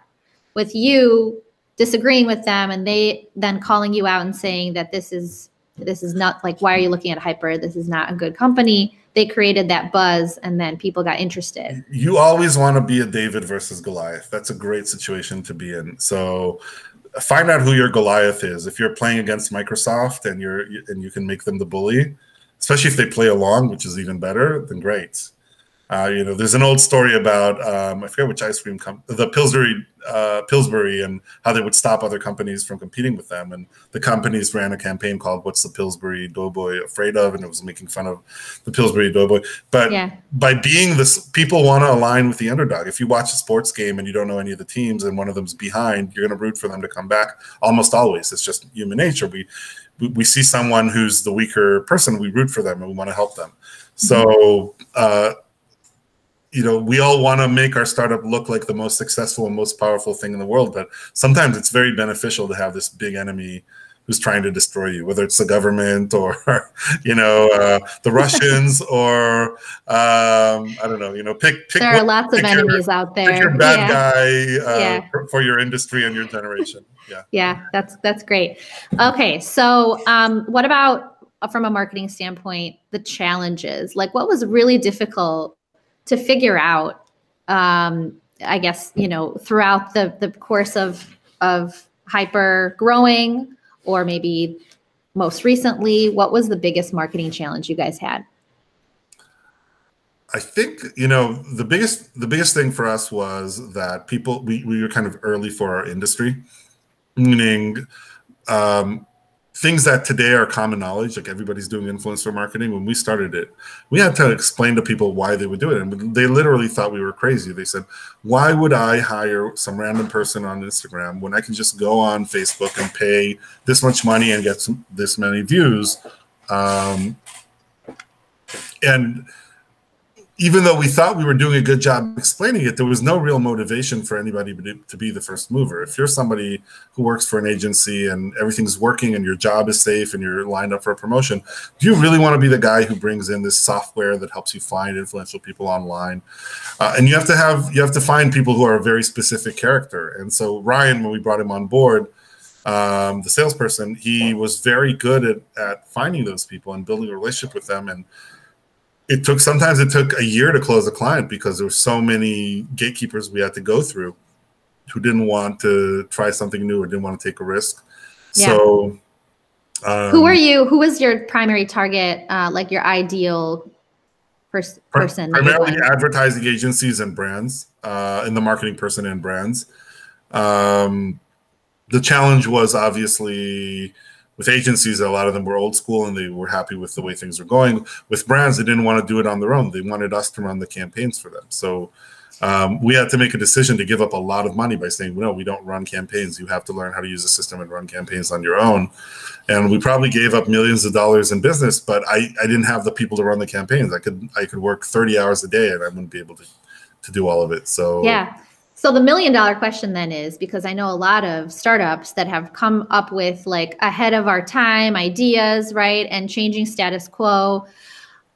with you disagreeing with them and they then calling you out and saying that this is this is not like why are you looking at HYPR? This is not a good company. They created that buzz and then people got interested. You always want to be a David versus Goliath. That's a great situation to be in. So find out who your Goliath is. If you're playing against Microsoft and you're and you can make them the bully, especially if they play along, which is even better, then great. Uh, you know, there's an old story about um, I forget which ice cream company, the Pillsbury, uh, Pillsbury, and how they would stop other companies from competing with them. And the companies ran a campaign called "What's the Pillsbury Doughboy Afraid of?" and it was making fun of the Pillsbury Doughboy. But yeah. by being this, people want to align with the underdog. If you watch a sports game and you don't know any of the teams and one of them's behind, you're going to root for them to come back. Almost always, it's just human nature. We we, we see someone who's the weaker person, we root for them and we want to help them. So. Uh, you know, we all want to make our startup look like the most successful and most powerful thing in the world, but sometimes it's very beneficial to have this big enemy who's trying to destroy you, whether it's the government or, you know, uh, the Russians or um, I don't know, you know, pick pick. There are lots of enemies your, out there. Pick your bad yeah. guy uh, yeah. for, for, your industry and your generation. Yeah. Yeah, that's that's great. Okay, so um, what about from a marketing standpoint, the challenges? Like, what was really difficult to figure out um, i guess you know throughout the the course of of HYPR growing or maybe most recently what was the biggest marketing challenge you guys had? I think you know the biggest the biggest thing for us was that people we, we were kind of early for our industry, meaning um, things that today are common knowledge, like everybody's doing influencer marketing. When we started it, we had to explain to people why they would do it. And they literally thought we were crazy. They said, Why would I hire some random person on Instagram when I can just go on Facebook and pay this much money and get some, this many views? Um, and even though we thought we were doing a good job explaining it, there was no real motivation for anybody to be the first mover. If you're somebody who works for an agency and everything's working and your job is safe and you're lined up for a promotion, do you really want to be the guy who brings in this software that helps you find influential people online? Uh, and you have to have you have to find people who are a very specific character. And so Ryan, when we brought him on board, um, the salesperson, he was very good at, at finding those people and building a relationship with them and it took sometimes it took a year to close a client because there were so many gatekeepers we had to go through who didn't want to try something new or didn't want to take a risk. Yeah. So, um, who were you? Who was your primary target? Uh, like your ideal pers- person? Primarily advertising agencies and brands, uh, and the marketing person and brands. Um, the challenge was obviously with agencies, a lot of them were old school and they were happy with the way things were going. With brands, they didn't want to do it on their own. They wanted us to run the campaigns for them. So um, we had to make a decision to give up a lot of money by saying, no, we don't run campaigns. You have to learn how to use the system and run campaigns on your own. And we probably gave up millions of dollars in business, but I, I didn't have the people to run the campaigns. I could I could work 30 hours a day and I wouldn't be able to to do all of it. So yeah. So the million dollar question then is because I know a lot of startups that have come up with like ahead of our time ideas, right? And changing status quo.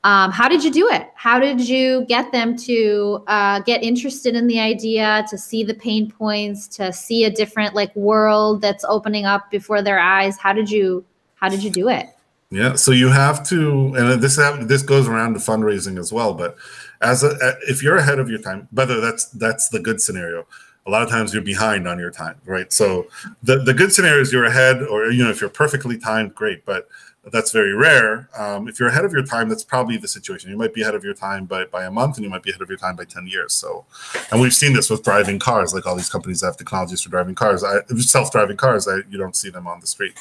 Um, how did you do it? How did you get them to uh, get interested in the idea, to see the pain points, to see a different like world that's opening up before their eyes? How did you how did you do it? Yeah, so you have to, and this this goes around to fundraising as well. But as a, if you're ahead of your time, whether that's that's the good scenario. A lot of times you're behind on your time, right? So the the good scenario is you're ahead, or you know if you're perfectly timed, great. But that's very rare. Um, if you're ahead of your time, that's probably the situation. You might be ahead of your time by, by a month, and you might be ahead of your time by 10 years. So, and we've seen this with driving cars, like all these companies that have technologies for driving cars, I, self-driving cars. I, you don't see them on the street.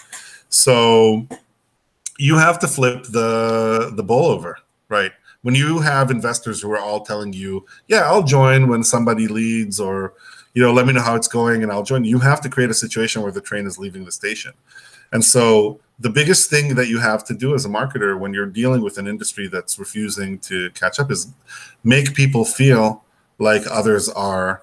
So, you have to flip the the bowl over, right? When you have investors who are all telling you, "Yeah, I'll join when somebody leads," or you know, let me know how it's going and I'll join. You have to create a situation where the train is leaving the station. And so the biggest thing that you have to do as a marketer when you're dealing with an industry that's refusing to catch up is make people feel like others are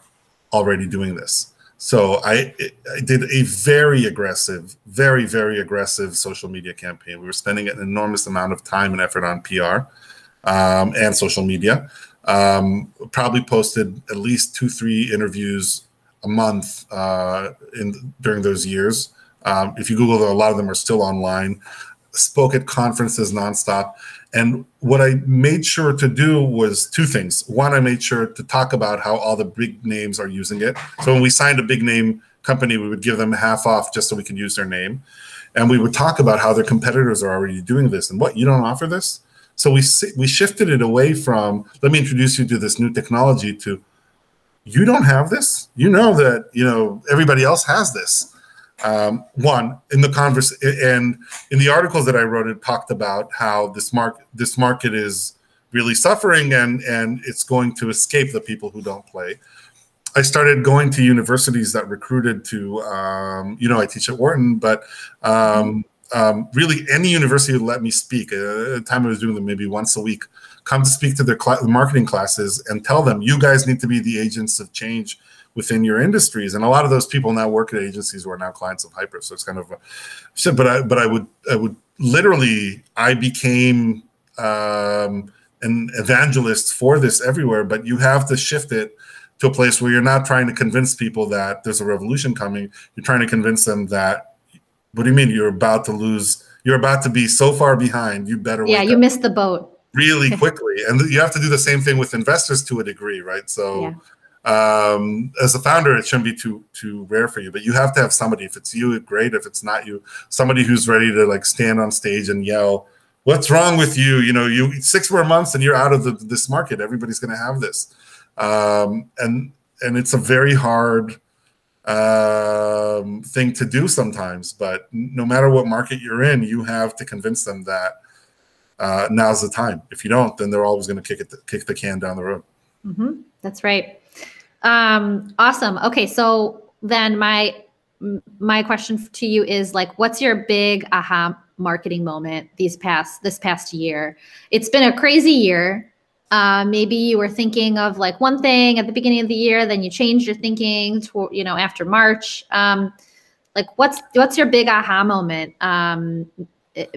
already doing this. So I, I, did a very aggressive, very, very aggressive social media campaign. We were spending an enormous amount of time and effort on PR um, and social media. Um, probably posted at least two, three interviews a month uh, in during those years. Um, if you Google them, a lot of them are still online. Spoke at conferences nonstop. And what I made sure to do was two things. One, I made sure to talk about how all the big names are using it. So when we signed a big name company, we would give them half off just so we could use their name. And we would talk about how their competitors are already doing this and what, you don't offer this? So we we shifted it away from let me introduce you to this new technology to you don't have this. You know that you know everybody else has this. Um, one in the converse and in the articles that I wrote, it talked about how this market this market is really suffering and and it's going to escape the people who don't play. I started going to universities that recruited to, um, you know, I teach at Wharton, but um, um, really any university would let me speak. Uh, at the time I was doing them maybe once a week, come to speak to their cl- marketing classes and tell them, you guys need to be the agents of change within your industries. And a lot of those people now work at agencies who are now clients of HYPR. So it's kind of, a, but I, but I would, I would literally, I became um, an evangelist for this everywhere, but you have to shift it to a place where you're not trying to convince people that there's a revolution coming. You're trying to convince them that, what do you mean? You're about to lose, you're about to be so far behind. You better, yeah, you missed the boat really quickly. and you have to do the same thing with investors to a degree, right? So, yeah um, as a founder, it shouldn't be too too rare for you. But you have to have somebody. If it's you, great. If it's not you, somebody who's ready to like stand on stage and yell, "What's wrong with you?" You know, you six more months and you're out of the, this market. Everybody's going to have this, um, and and it's a very hard um, thing to do sometimes. But no matter what market you're in, you have to convince them that uh, now's the time. If you don't, then they're always going to kick it, kick the can down the road. Mm-hmm. That's right. Um, awesome. Okay, so then my my question to you is like, what's your big aha marketing moment these past this past year? It's been a crazy year. Uh, maybe you were thinking of like one thing at the beginning of the year, then you changed your thinking to you know after March. Um, like, what's what's your big aha moment? Um,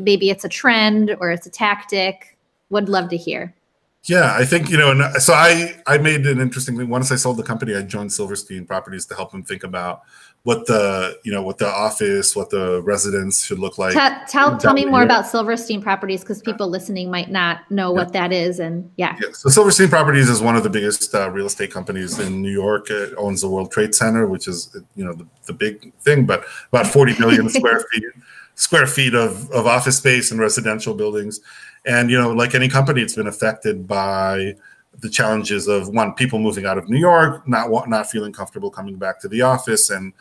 maybe it's a trend or it's a tactic. Would love to hear. Yeah, I think you know, and so I I made an interesting thing. Once I sold the company, I joined Silverstein Properties to help them think about what the you know what the office, what the residence should look like. Tell tell, tell me more about Silverstein Properties because people listening might not know yeah. what that is, and yeah. yeah. So Silverstein Properties is one of the biggest uh, real estate companies in New York. It owns the World Trade Center, which is you know the, the big thing, but about forty million square feet square feet of of office space and residential buildings and you know, like any company, it's been affected by the challenges of one people moving out of New York, not not feeling comfortable coming back to the office, and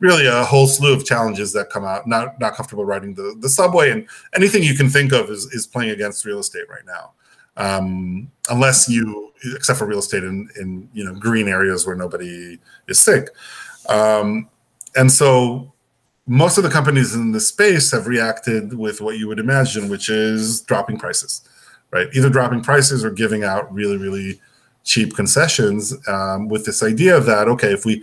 really a whole slew of challenges that come out. Not not comfortable riding the the subway, and anything you can think of is is playing against real estate right now. Um, unless you, except for real estate in in you know green areas where nobody is sick, um, and so most of the companies in the space have reacted with what you would imagine, which is dropping prices, right? Either dropping prices or giving out really, really cheap concessions um, with this idea of that, okay, if we,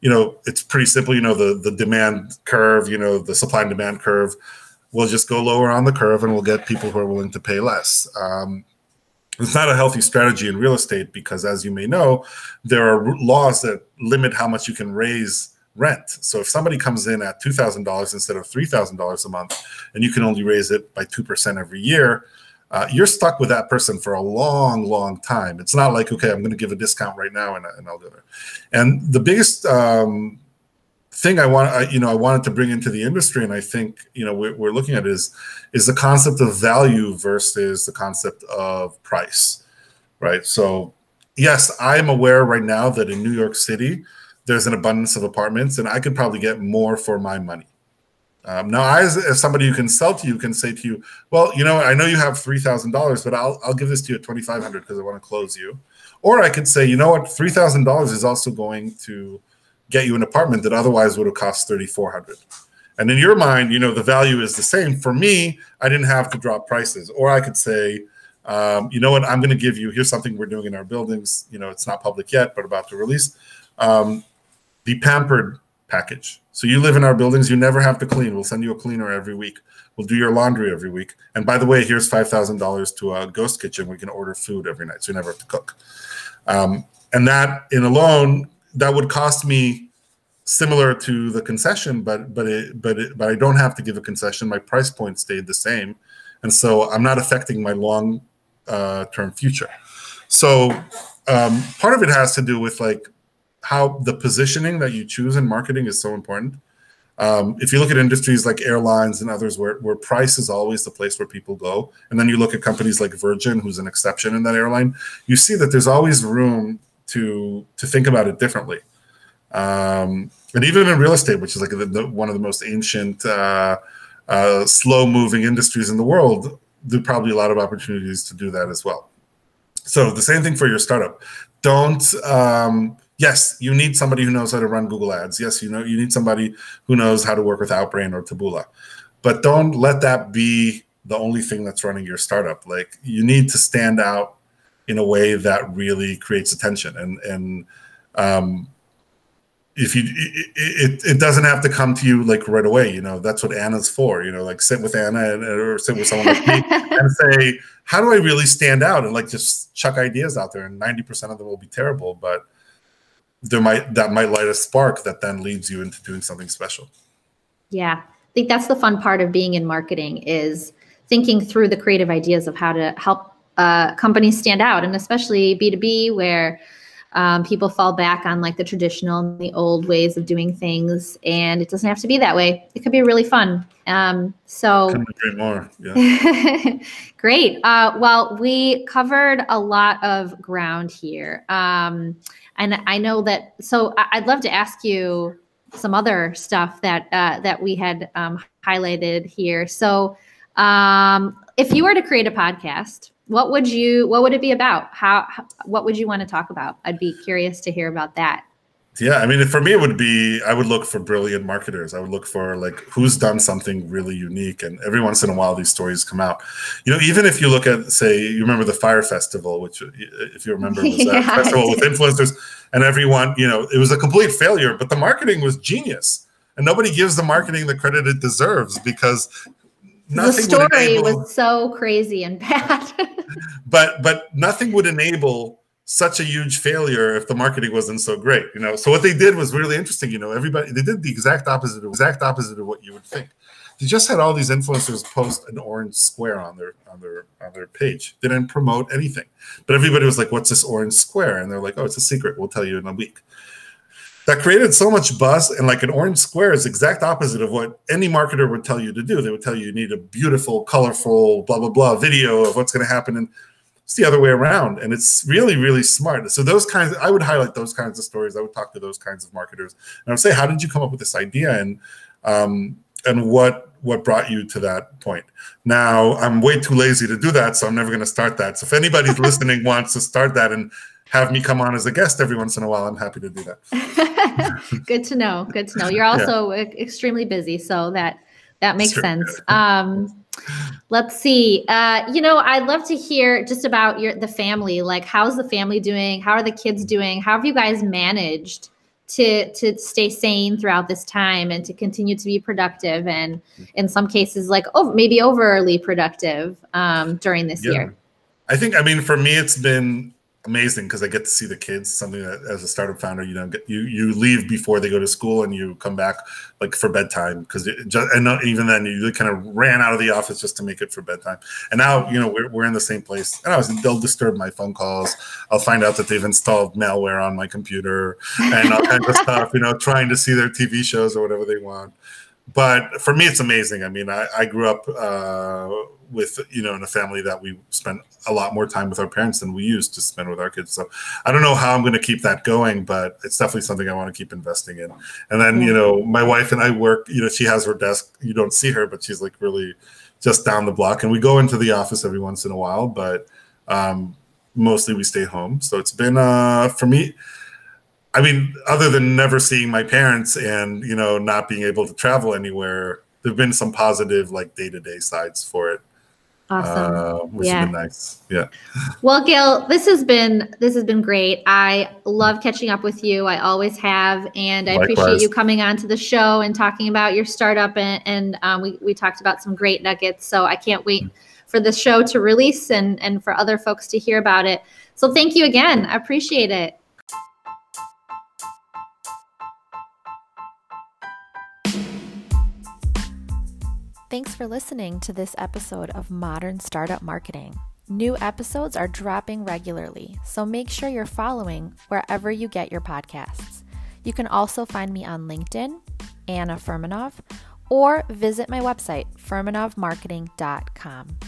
you know, it's pretty simple, you know, the, the demand curve, you know, the supply and demand curve, we'll just go lower on the curve and we'll get people who are willing to pay less. Um, it's not a healthy strategy in real estate because, as you may know, there are laws that limit how much you can raise rent. So if somebody comes in at $2,000 instead of $3,000 a month, and you can only raise it by 2% every year, uh, you're stuck with that person for a long, long time. It's not like, okay, I'm going to give a discount right now and, and I'll do it. And the biggest um, thing I want, I, you know, I wanted to bring into the industry, and I think, you know, we're, we're looking at is, is the concept of value versus the concept of price, right? So yes, I'm aware right now that in New York City, there's an abundance of apartments and I could probably get more for my money. Um, now, I, as, somebody who can sell to you, can say to you, well, you know, I know you have three thousand dollars, but I'll I'll give this to you at twenty five hundred because I want to close you. Or I could say, you know what, three thousand dollars is also going to get you an apartment that otherwise would have cost thirty four hundred. And in your mind, you know, the value is the same. For me, I didn't have to drop prices. Or I could say, um, you know what, I'm going to give you. Here's something we're doing in our buildings. You know, it's not public yet, but about to release. Um, the pampered package. So you live in our buildings, you never have to clean. We'll send you a cleaner every week. We'll do your laundry every week. And by the way, here's five thousand dollars to a ghost kitchen. We can order food every night, so you never have to cook. Um, and that in alone, that would cost me similar to the concession, but but it, but it, but I don't have to give a concession. My price point stayed the same, and so I'm not affecting my long uh, term future. So um, part of it has to do with like how the positioning that you choose in marketing is so important. Um, if you look at industries like airlines and others where, where price is always the place where people go, and then you look at companies like Virgin, who's an exception in that airline, you see that there's always room to to think about it differently. Um, and even in real estate, which is like the, the, one of the most ancient, uh, uh, slow-moving industries in the world, there's probably a lot of opportunities to do that as well. So the same thing for your startup. Don't um, yes, you need somebody who knows how to run Google Ads. Yes, you know you need somebody who knows how to work with Outbrain or Taboola. But don't let that be the only thing that's running your startup. Like you need to stand out in a way that really creates attention and and um, if you it, it, it, doesn't have to come to you like right away you know that's what anna's for you know like sit with anna and, or sit with someone like me and say how do i really stand out and like just chuck ideas out there and 90% of them will be terrible but there might that might light a spark that then leads you into doing something special. Yeah. I think that's the fun part of being in marketing is thinking through the creative ideas of how to help uh, companies stand out and especially b2b where um, people fall back on like the traditional and the old ways of doing things and it doesn't have to be that way. It could be really fun. Um, so great more yeah. great. Uh, well we covered a lot of ground here. Um, and I know that. So I'd love to ask you some other stuff that uh, that we had um, highlighted here. So, um, if you were to create a podcast, what would you what would it be about? How, what would you want to talk about? I'd be curious to hear about that. Yeah, I mean, for me, it would be I would look for brilliant marketers. I would look for like who's done something really unique, and every once in a while, these stories come out. You know, even if you look at, say, you remember the Fyre Festival, which, uh, if you remember, was a yeah, festival with influencers, and everyone, you know, it was a complete failure, but the marketing was genius, and nobody gives the marketing the credit it deserves because the story enable, was so crazy and bad. but but nothing would enable such a huge failure if the marketing wasn't so great, you know. So what they did was really interesting, you know. Everybody they did the exact opposite, exact opposite of what you would think. They just had all these influencers post an orange square on their on their on their page. They didn't promote anything, but everybody was like, "What's this orange square?" And they're like, "Oh, it's a secret. We'll tell you in a week." That created so much buzz, and like an orange square is exact opposite of what any marketer would tell you to do. They would tell you you need a beautiful, colorful, blah blah blah video of what's going to happen, and it's the other way around and it's really really smart. So those kinds i would highlight those kinds of stories. I would talk to those kinds of marketers and i would say how did you come up with this idea and um, and what what brought you to that point? Now i'm way too lazy to do that so i'm never going to start that. So if anybody's listening wants to start that and have me come on as a guest every once in a while i'm happy to do that. Good to know good to know. You're also yeah. extremely busy so that that makes sense. Um, Let's see. Uh, you know, I'd love to hear just about your the family. Like, how's the family doing? How are the kids doing? How have you guys managed to to stay sane throughout this time and to continue to be productive and in some cases, like oh, maybe overly productive um, during this yeah. year? I think. I mean, for me, it's been amazing because I get to see the kids. Something that as a startup founder, you know, get, you you leave before they go to school and you come back like for bedtime because and not, even then you kind of ran out of the office just to make it for bedtime. And now you know we're, we're in the same place. And I was they'll disturb my phone calls. I'll find out that they've installed malware on my computer and all kinds of stuff. You know, trying to see their TV shows or whatever they want but for me, it's amazing. I mean, I, I grew up uh, with you know in a family that we spent a lot more time with our parents than we used to spend with our kids. So I don't know how I'm going to keep that going, but it's definitely something I want to keep investing in. And then you know, my wife and I work. You know, she has her desk. You don't see her, but she's like really just down the block, and we go into the office every once in a while, but um, mostly we stay home. So it's been uh, for me I mean, other than never seeing my parents and you know not being able to travel anywhere, there've been some positive like day to day sides for it. Awesome. Uh, which yeah. has been nice. Yeah. Well, Gil, this has been this has been great. I love catching up with you. I always have, and I Likewise. appreciate you coming on to the show and talking about your startup. And, and um, we we talked about some great nuggets. So I can't wait for the show to release and and for other folks to hear about it. So thank you again. I appreciate it. Thanks for listening to this episode of Modern Startup Marketing. New episodes are dropping regularly, so make sure you're following wherever you get your podcasts. You can also find me on LinkedIn, Anna Furmanov, or visit my website, furmanovmarketing.com.